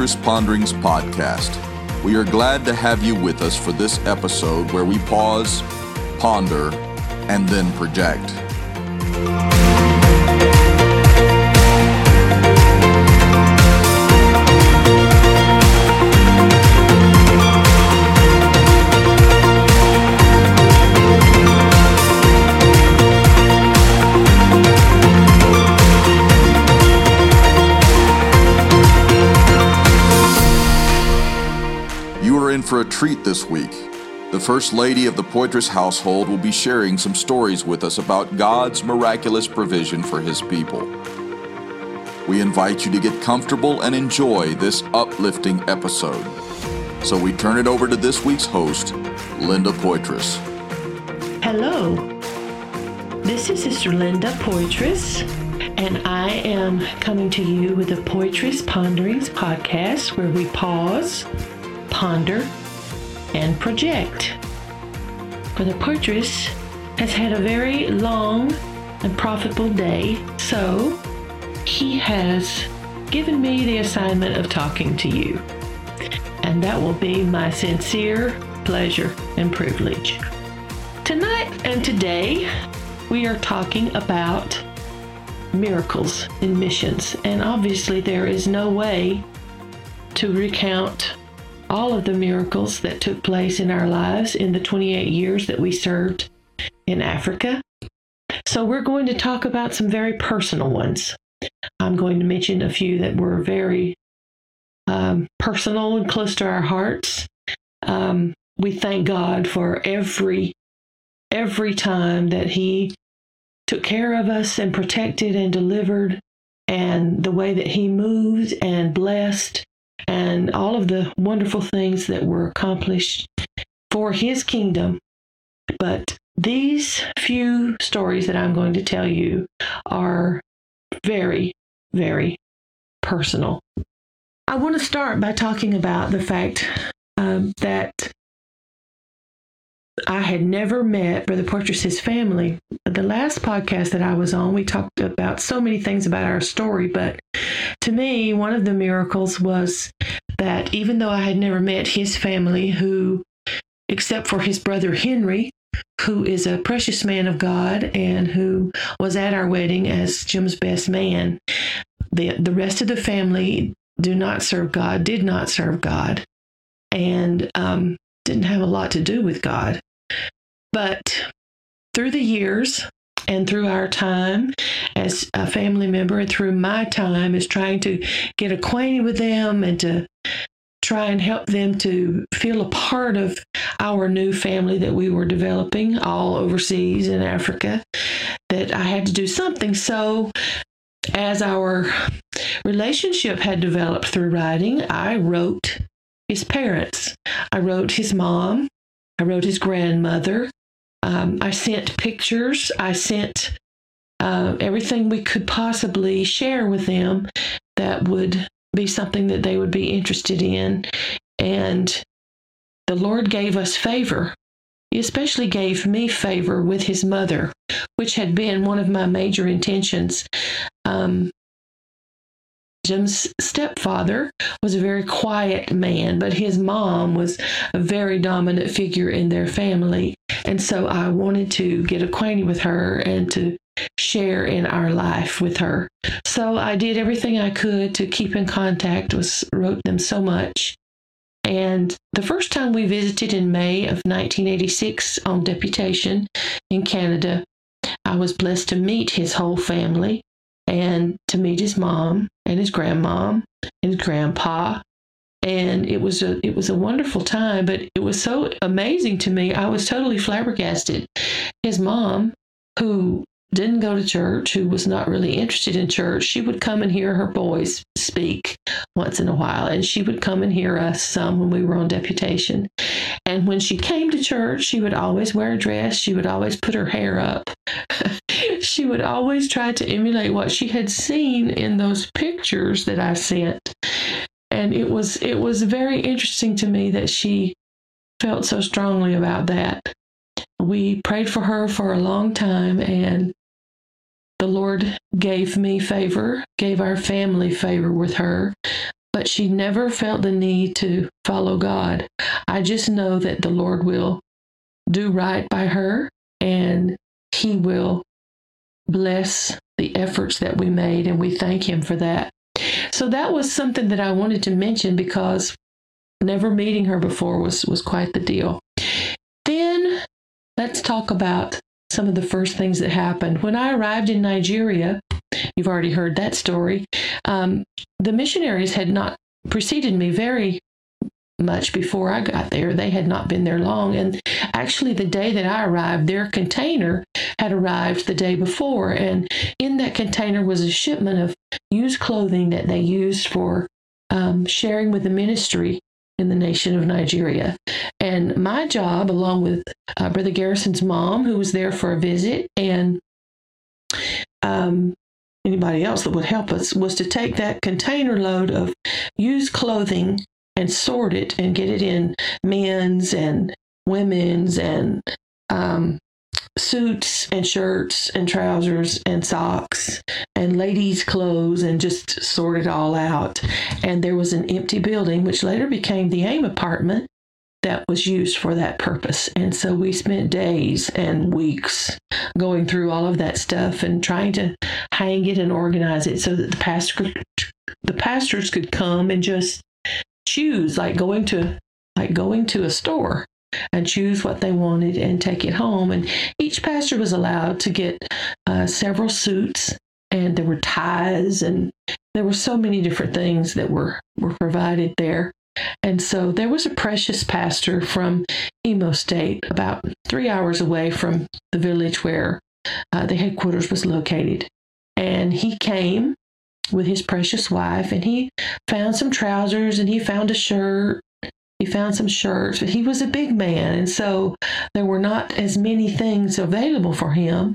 Ponderings podcast. We are glad to have you with us for this episode where we pause, ponder, and then project. You are in for a treat this week. The First Lady of the Poitras household will be sharing some stories with us about God's miraculous provision for His people. We invite you to get comfortable and enjoy this uplifting episode. So we turn it over to this week's host, Linda Poitras. Hello, this is Sister Linda Poitras, and I am coming to you with the Poitras Ponderings podcast where we pause, ponder, and project. For the Poitras has had a very long and profitable day, so he has given me the assignment of talking to you. And that will be my sincere pleasure and privilege. Tonight and today, we are talking about miracles in missions. And obviously, there is no way to recount all of the miracles that took place in our lives in the 28 years that we served in Africa. So, we're going to talk about some very personal ones. I'm going to mention a few that were very um, personal and close to our hearts. Um, we thank God for every every time that He took care of us and protected and delivered, and the way that He moved and blessed, and all of the wonderful things that were accomplished for His kingdom. But these few stories that I'm going to tell you are very, very personal. I want to start by talking about the fact um, that I had never met Brother Poitras' family. The last podcast that I was on, we talked about so many things about our story, but to me, one of the miracles was that even though I had never met his family, who, except for his brother Henry, who is a precious man of God and who was at our wedding as Jim's best man, the, the rest of the family do not serve God, did not serve God, and um, didn't have a lot to do with God. But through the years and through our time as a family member, and through my time as trying to get acquainted with them and to try and help them to feel a part of our new family that we were developing all overseas in Africa, that I had to do something. So, as our relationship had developed through writing, I wrote his parents. I wrote his mom. I wrote his grandmother. Um, I sent pictures. I sent uh, everything we could possibly share with them that would be something that they would be interested in. And the Lord gave us favor. He especially gave me favor with his mother, which had been one of my major intentions. Um, Jim's stepfather was a very quiet man, but his mom was a very dominant figure in their family. And so I wanted to get acquainted with her and to share in our life with her. So I did everything I could to keep in contact, was wrote them so much. And the first time we visited in May of 1986 on deputation in Canada, I was blessed to meet his whole family and to meet his mom and his grandmom and his grandpa. And it was a it was a wonderful time but it was so amazing to me. I was totally flabbergasted. His mom who didn't go to church who was not really interested in church she would come and hear her boys speak once in a while and she would come and hear us some when we were on deputation and when she came to church she would always wear a dress she would always put her hair up she would always try to emulate what she had seen in those pictures that I sent. And it was it was very interesting to me that she felt so strongly about that. We prayed for her for a long time and the Lord gave me favor, gave our family favor with her. but she never felt the need to follow God. I just know that the Lord will do right by her and He will bless the efforts that we made, and we thank Him for that. So that was something that I wanted to mention because never meeting her before was, was quite the deal. Then let's talk about some of the first things that happened. When I arrived in Nigeria, you've already heard that story, um, the missionaries had not preceded me very much before I got there. They had not been there long. And actually, the day that I arrived, their container had arrived the day before. And in that container was a shipment of used clothing that they used for um, sharing with the ministry in the nation of Nigeria. And my job, along with uh, Brother Garrison's mom, who was there for a visit, and um, anybody else that would help us, was to take that container load of used clothing and sort it and get it in men's and women's and um, suits and shirts and trousers and socks and ladies' clothes and just sort it all out. And there was an empty building, which later became the AIM apartment that was used for that purpose. And so we spent days and weeks going through all of that stuff and trying to hang it and organize it so that the pastor the pastors could come and just choose like going to like going to a store and choose what they wanted and take it home. And each pastor was allowed to get uh, several suits, and there were ties, and there were so many different things that were, were provided there. And so there was a precious pastor from Imo State, about three hours away from the village where uh, the headquarters was located. And he came with his precious wife, and he found some trousers and he found a shirt he found some shirts, but he was a big man, and so there were not as many things available for him,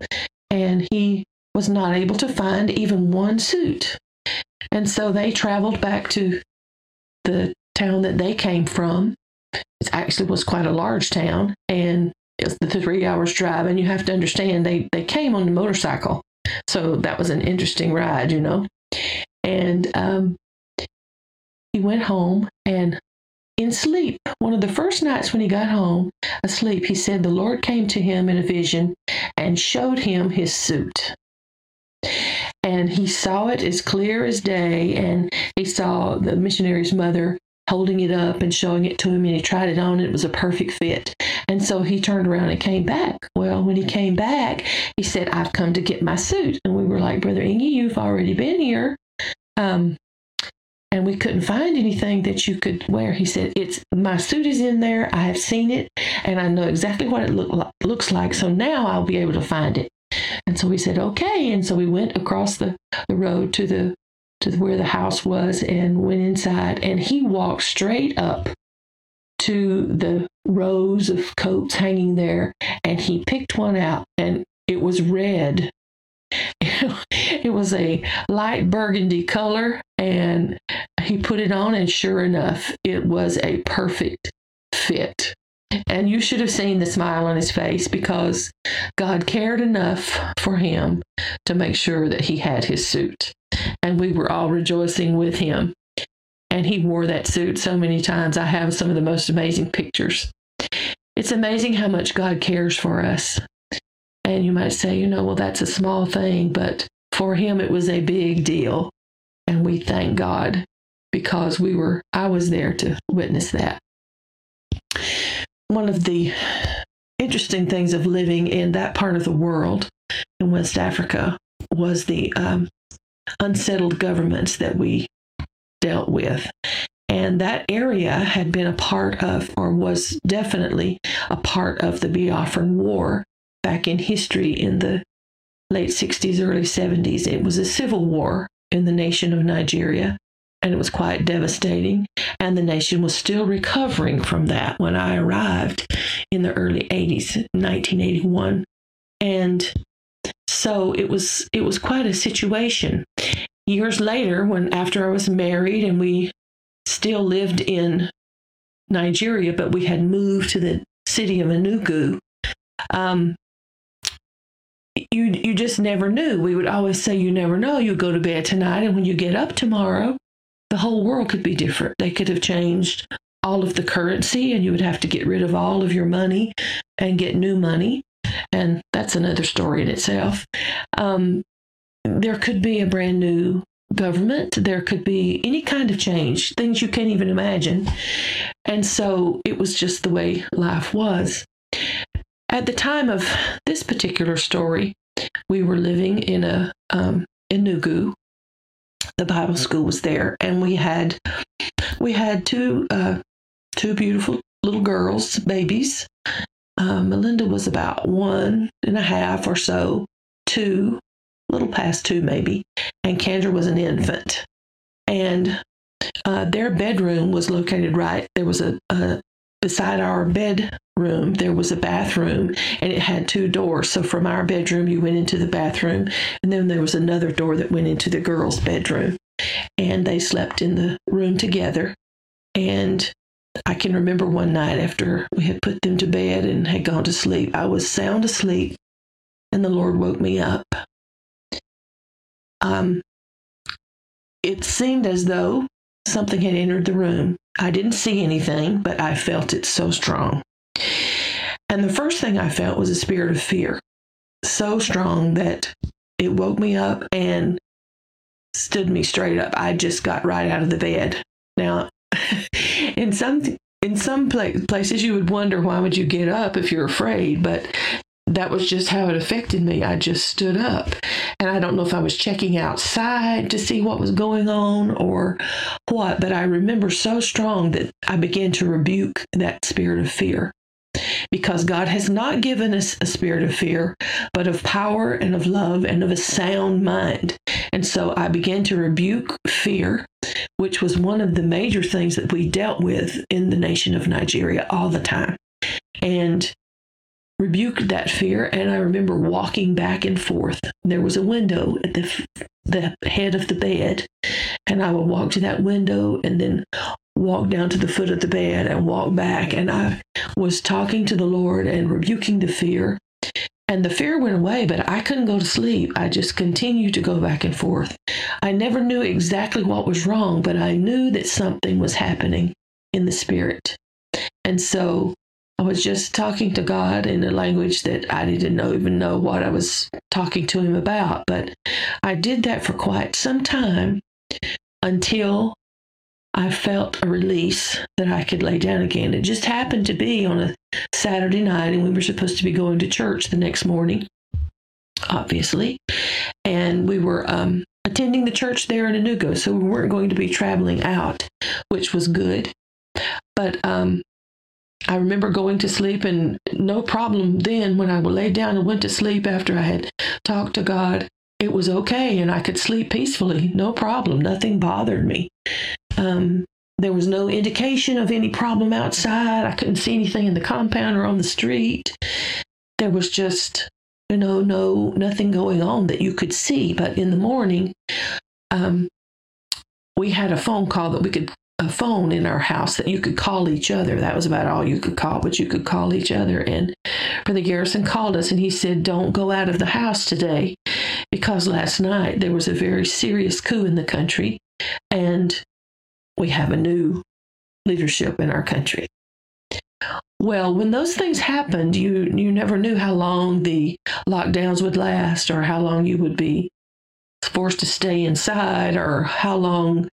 and he was not able to find even one suit. And so they traveled back to the town that they came from. It actually was quite a large town, and it's the three hours drive. And you have to understand they they came on the motorcycle, so that was an interesting ride, you know. And um, he went home, and in sleep. One of the first nights when he got home, asleep, he said the Lord came to him in a vision and showed him his suit. And he saw it as clear as day, and he saw the missionary's mother holding it up and showing it to him, and he tried it on. And it was a perfect fit. And so he turned around and came back. Well, when he came back, he said, I've come to get my suit. And we were like, Brother Ingy, you've already been here. Um, and we couldn't find anything that you could wear. He said, "It's my suit is in there. I have seen it, and I know exactly what it look looks like. So now I'll be able to find it." And so we said, "Okay." And so we went across the, the road to the to where the house was and went inside. And he walked straight up to the rows of coats hanging there, and he picked one out, and it was red it was a light burgundy color and he put it on and sure enough it was a perfect fit and you should have seen the smile on his face because God cared enough for him to make sure that he had his suit. And we were all rejoicing with him. And he wore that suit so many times. I have some of the most amazing pictures. It's amazing how much God cares for us. And you might say, you know, well, that's a small thing, but for him, it was a big deal. And we thank God because we were, I was there to witness that. One of the interesting things of living in that part of the world in West Africa was the um, unsettled governments that we dealt with. And that area had been a part of, or was definitely a part of the Biafran War back in history in the late 60s, early 70s. It was a civil war in the nation of Nigeria, and it was quite devastating. And the nation was still recovering from that when I arrived in the early 80s, 1981. And so it was it was quite a situation. Years later, when after I was married and we still lived in Nigeria, but we had moved to the city of Enugu, um, you you just never knew. We would always say you never know. You go to bed tonight, and when you get up tomorrow, the whole world could be different. They could have changed all of the currency and you would have to get rid of all of your money and get new money. And that's another story in itself. Um, there could be a brand new government. There could be any kind of change, things you can't even imagine. And so it was just the way life was. At the time of this particular story, we were living in a um, in Enugu. The Bible school was there, and we had we had two uh, two beautiful little girls, babies. Uh, Melinda was about one and a half or so, two, little past two maybe, and Kendra was an infant. And uh, their bedroom was located right. There was a, a beside our bedroom there was a bathroom and it had two doors. So from our bedroom you went into the bathroom and then there was another door that went into the girls bedroom. And they slept in the room together. And i can remember one night after we had put them to bed and had gone to sleep i was sound asleep and the lord woke me up. Um, it seemed as though something had entered the room. I didn't see anything, but I felt it so strong. And the first thing I felt was a spirit of fear, so strong that it woke me up and stood me straight up. I just got right out of the bed. Now, in some in some places you would wonder why would you get up if you're afraid, but that was just how it affected me. I just stood up. And I don't know if I was checking outside to see what was going on or what, but I remember so strong that I began to rebuke that spirit of fear. Because God has not given us a spirit of fear, but of power and of love and of a sound mind. And so I began to rebuke fear, which was one of the major things that we dealt with in the nation of Nigeria all the time. And rebuked that fear and I remember walking back and forth. There was a window at the the head of the bed and I would walk to that window and then walk down to the foot of the bed and walk back and I was talking to the Lord and rebuking the fear and the fear went away, but I couldn't go to sleep. I just continued to go back and forth. I never knew exactly what was wrong, but I knew that something was happening in the spirit. And so I was just talking to God in a language that I didn't know, even know what I was talking to Him about. But I did that for quite some time until I felt a release that I could lay down again. It just happened to be on a Saturday night, and we were supposed to be going to church the next morning, obviously. And we were um, attending the church there in Enugu, so we weren't going to be traveling out, which was good. But um, I remember going to sleep and no problem then when I lay down and went to sleep after I had talked to God. It was okay and I could sleep peacefully, no problem. Nothing bothered me. Um, there was no indication of any problem outside. I couldn't see anything in the compound or on the street. There was just, you know, no nothing going on that you could see. But in the morning, um, we had a phone call that we could a phone in our house that you could call each other. That was about all you could call, but you could call each other. And Brother Garrison called us and he said, Don't go out of the house today because last night there was a very serious coup in the country and we have a new leadership in our country. Well, when those things happened, you you never knew how long the lockdowns would last or how long you would be forced to stay inside or how long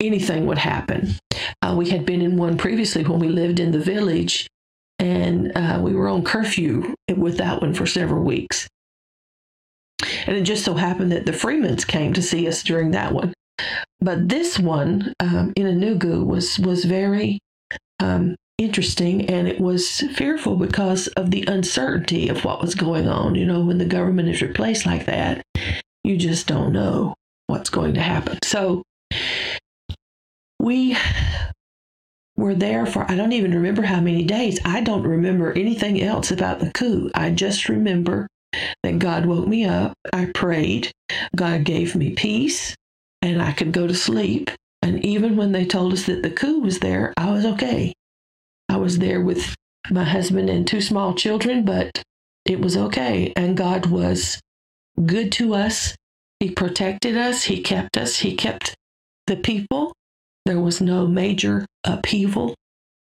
anything would happen. Uh, we had been in one previously when we lived in the village, and uh, we were on curfew with that one for several weeks. And it just so happened that the Freemans came to see us during that one. But this one um, in Enugu was was very um, interesting, and it was fearful because of the uncertainty of what was going on. You know, when the government is replaced like that, you just don't know what's going to happen. So we were there for, I don't even remember how many days. I don't remember anything else about the coup. I just remember that God woke me up. I prayed. God gave me peace and I could go to sleep. And even when they told us that the coup was there, I was okay. I was there with my husband and two small children, but it was okay. And God was good to us. He protected us. He kept us. He kept the people. There was no major upheaval.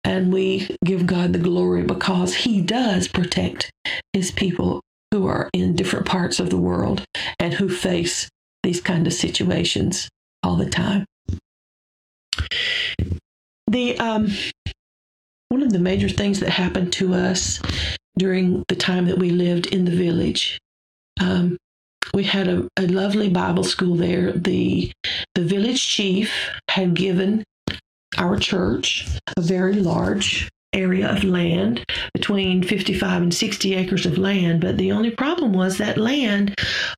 And we give God the glory because He does protect His people who are in different parts of the world and who face these kind of situations all the time. The um, one of the major things that happened to us during the time that we lived in the village, um, we had a, a lovely Bible school there. the The village chief had given our church a very large area of land between 55 and 60 acres of land. But the only problem was that land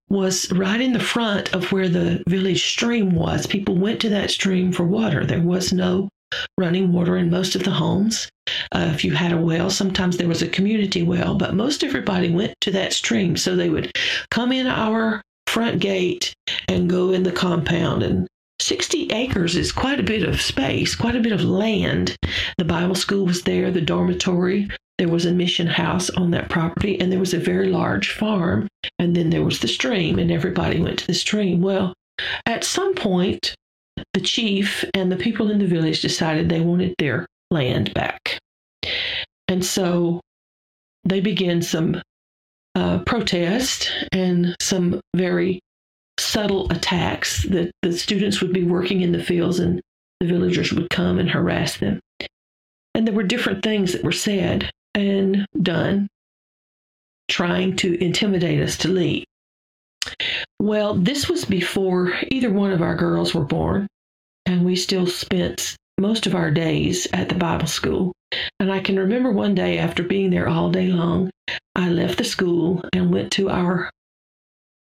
was right in the front of where the village stream was. People went to that stream for water. There was no running water in most of the homes uh, if you had a well sometimes there was a community well but most everybody went to that stream so they would come in our front gate and go in the compound and 60 acres is quite a bit of space, quite a bit of land. The Bible school was there, the dormitory, there was a mission house on that property, and there was a very large farm. And then there was the stream, and everybody went to the stream. Well, at some point, the chief and the people in the village decided they wanted their land back. And so they began some uh, protest and some very subtle attacks that the students would be working in the fields and the villagers would come and harass them. And there were different things that were said and done trying to intimidate us to leave. Well, this was before either one of our girls were born, and we still spent most of our days at the Bible school. And I can remember one day after being there all day long, I left the school and went to our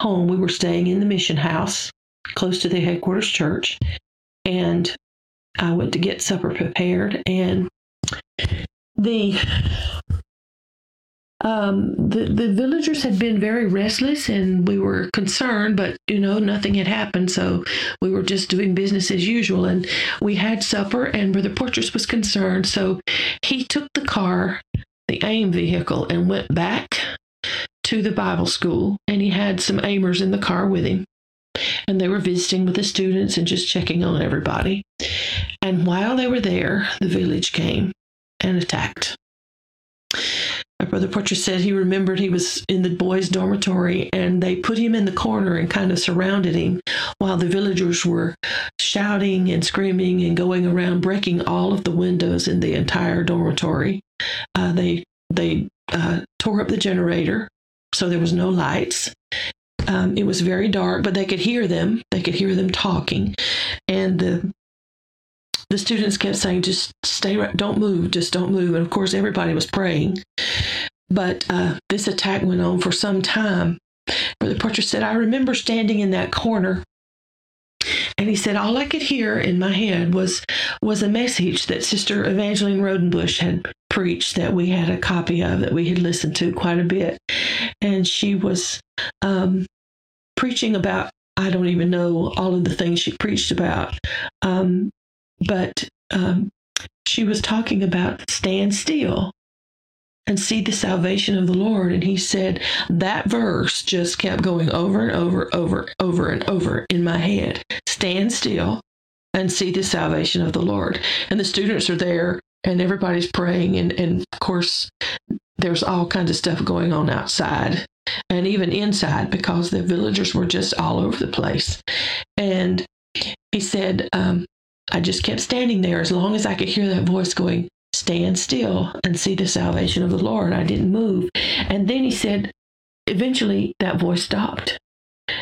home, we were staying in the mission house close to the headquarters church. And I went to get supper prepared. And the um, the the villagers had been very restless, and we were concerned, but you know nothing had happened, so we were just doing business as usual. And we had supper, and Brother Poitras was concerned, so he took the car, the AIM vehicle, and went back to the Bible school, and he had some Aimers in the car with him. And they were visiting with the students and just checking on everybody. And while they were there, the village came and attacked. My brother Poitras said he remembered he was in the boys' dormitory and they put him in the corner and kind of surrounded him while the villagers were shouting and screaming and going around breaking all of the windows in the entire dormitory. Uh, they they uh, tore up the generator so there was no lights. Um, it was very dark, but they could hear them. They could hear them talking, and the the students kept saying, "Just stay, right, don't move, just don't move." And of course, everybody was praying. But uh, this attack went on for some time. Brother Poitras said, "I remember standing in that corner." And he said, all I could hear in my head was was a message that Sister Evangeline Rodenbush had preached that we had a copy of that we had listened to quite a bit. And she was um, preaching about, I don't even know all of the things she preached about, um, but um, she was talking about stand still and see the salvation of the Lord. And he said that verse just kept going over and over, over, over and over in my head. Stand still and see the salvation of the Lord. And the students are there and everybody's praying and, and of course there's all kinds of stuff going on outside and even inside because the villagers were just all over the place and he said um, i just kept standing there as long as i could hear that voice going stand still and see the salvation of the lord. I didn't move. And then he said eventually that voice stopped.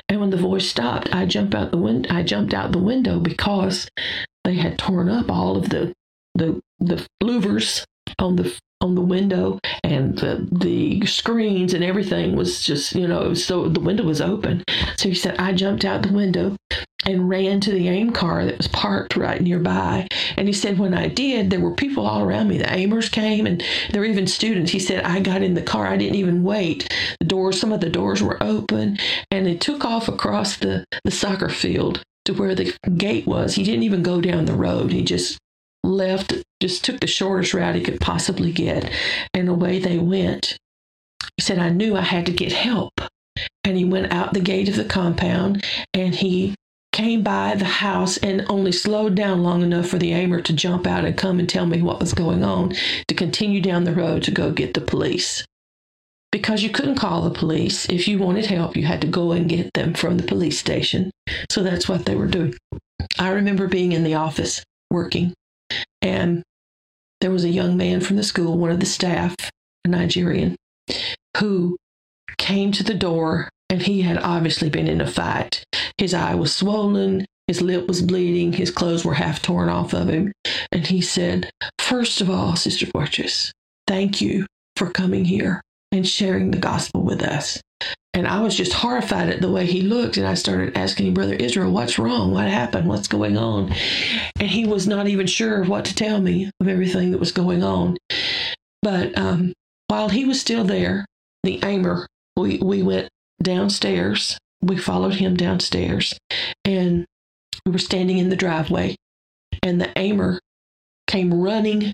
And when the voice stopped i jumped out the window i jumped out the window because they had torn up all of the the the louvers on the on the window and the the screens and everything was just you know so the window was open. So he said i jumped out the window and ran to the aim car that was parked right nearby. And he said when i did there were people all around me. The aimers came and there were even students. He said i got in the car. I didn't even wait. The doors some of the doors were open and it took off across the the soccer field to where the gate was. He didn't even go down the road. He just left, just took the shortest route he could possibly get, and away they went. He said, I knew I had to get help. And he went out the gate of the compound and he came by the house and only slowed down long enough for the aimer to jump out and come and tell me what was going on to continue down the road to go get the police. Because you couldn't call the police. If you wanted help, you had to go and get them from the police station. So that's what they were doing. I remember being in the office working, and there was a young man from the school, one of the staff, a Nigerian, who came to the door and he had obviously been in a fight. His eye was swollen, his lip was bleeding, his clothes were half torn off of him. And he said, First of all, Sister Poitras, thank you for coming here and sharing the gospel with us. And I was just horrified at the way he looked. And I started asking him, Brother Israel, what's wrong? What happened? What's going on? And he was not even sure what to tell me of everything that was going on. But um, while he was still there, the aimer, we, we went downstairs. We followed him downstairs and we were standing in the driveway. And the aimer came running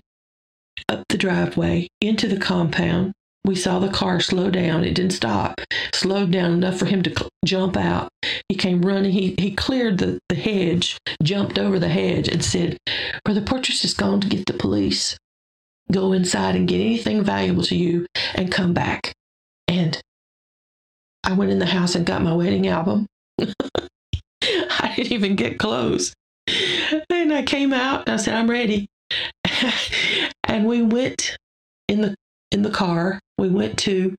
up the driveway into the compound. We saw the car slow down. It didn't stop. Slowed down enough for him to cl- jump out. He came running. He, he cleared the, the hedge, jumped over the hedge, and said, Brother Poitras has gone to get the police. Go inside and get anything valuable to you and come back. And I went in the house and got my wedding album. I didn't even get clothes. And I came out and I said, I'm ready. and we went in the in the car. We went to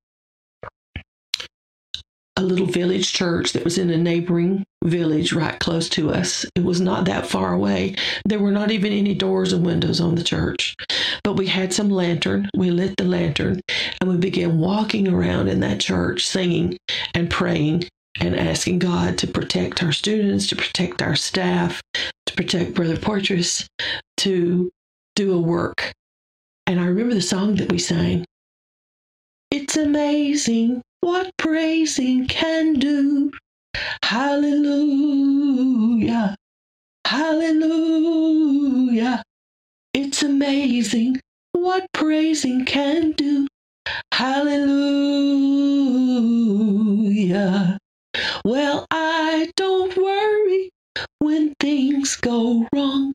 a little village church that was in a neighboring village right close to us. It was not that far away. There were not even any doors and windows on the church. But we had some lantern. We lit the lantern and we began walking around in that church singing and praying and asking God to protect our students, to protect our staff, to protect Brother Poitras, to do a work. And I remember the song that we sang. It's amazing what praising can do. Hallelujah. Hallelujah. It's amazing what praising can do. Hallelujah. Well, I don't worry when things go wrong,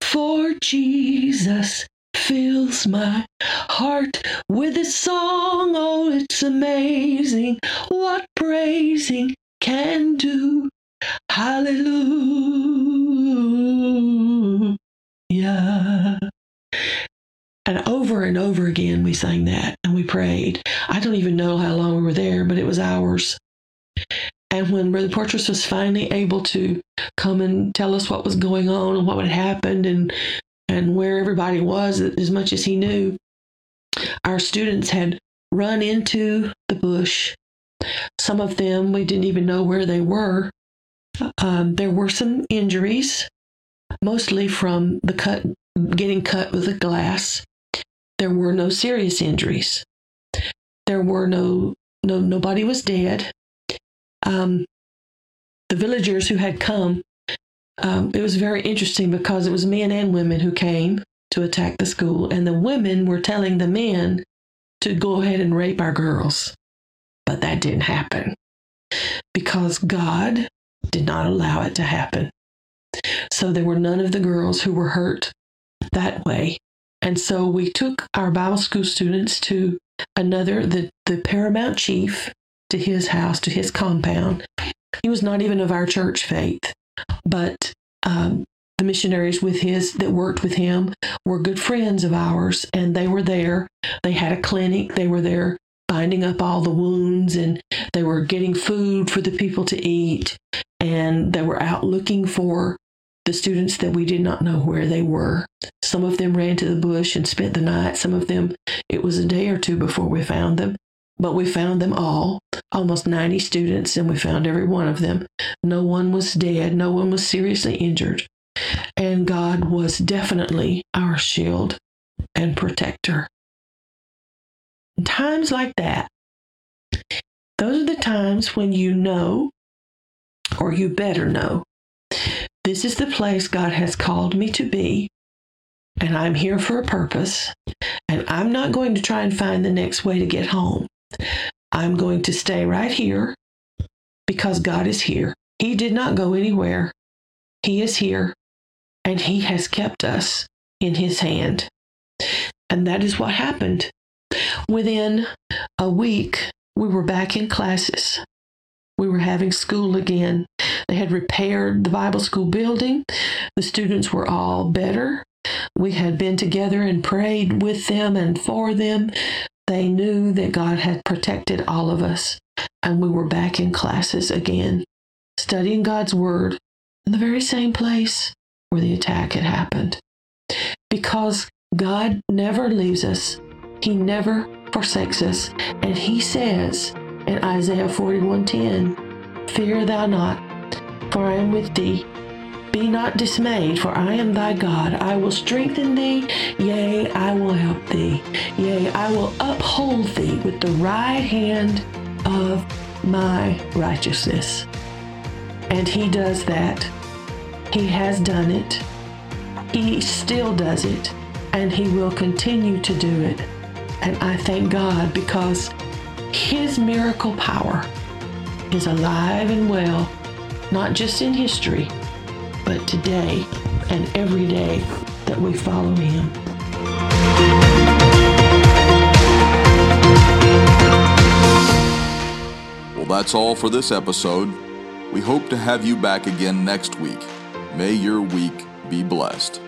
for Jesus fills my heart with a song. Oh, it's amazing what praising can do. Hallelujah. And over and over again, we sang that and we prayed. I don't even know how long we were there, but it was hours. And when Brother Poitras was finally able to come and tell us what was going on and what had happened and and where everybody was as much as he knew, our students had run into the bush. Some of them we didn't even know where they were. Um, there were some injuries, mostly from the cut, getting cut with a glass. There were no serious injuries. There were no no nobody was dead um, the villagers who had come, um, it was very interesting because it was men and women who came to attack the school, and the women were telling the men to go ahead and rape our girls. But that didn't happen because God did not allow it to happen. So there were none of the girls who were hurt that way. And so we took our Bible school students to another, the, the paramount chief to his house, to his compound. He was not even of our church faith, but um, the missionaries with his that worked with him were good friends of ours, and they were there. They had a clinic. They were there binding up all the wounds, and they were getting food for the people to eat, and they were out looking for the students that we did not know where they were. Some of them ran to the bush and spent the night. Some of them, it was a day or two before we found them. But we found them all, almost 90 students, and we found every one of them. No one was dead, no one was seriously injured. And God was definitely our shield and protector. In times like that, those are the times when you know, or you better know, this is the place God has called me to be, and I'm here for a purpose, and I'm not going to try and find the next way to get home. I'm going to stay right here because God is here. He did not go anywhere. He is here and He has kept us in His hand. And that is what happened. Within a week, we were back in classes. We were having school again. They had repaired the Bible school building. The students were all better. We had been together and prayed with them and for them. They knew that God had protected all of us, and we were back in classes again, studying God's Word in the very same place where the attack had happened. Because God never leaves us, He never forsakes us, and He says in Isaiah 41:10, Fear thou not, for I am with thee. Be not dismayed, for I am thy God. I will strengthen thee, yea, I will help thee. Yea, I will uphold thee with the right hand of my righteousness. And he does that. He has done it. He still does it. And he will continue to do it. And I thank God because his miracle power is alive and well, not just in history, but today and every day that we follow him. Well, that's all for this episode. We hope to have you back again next week. May your week be blessed.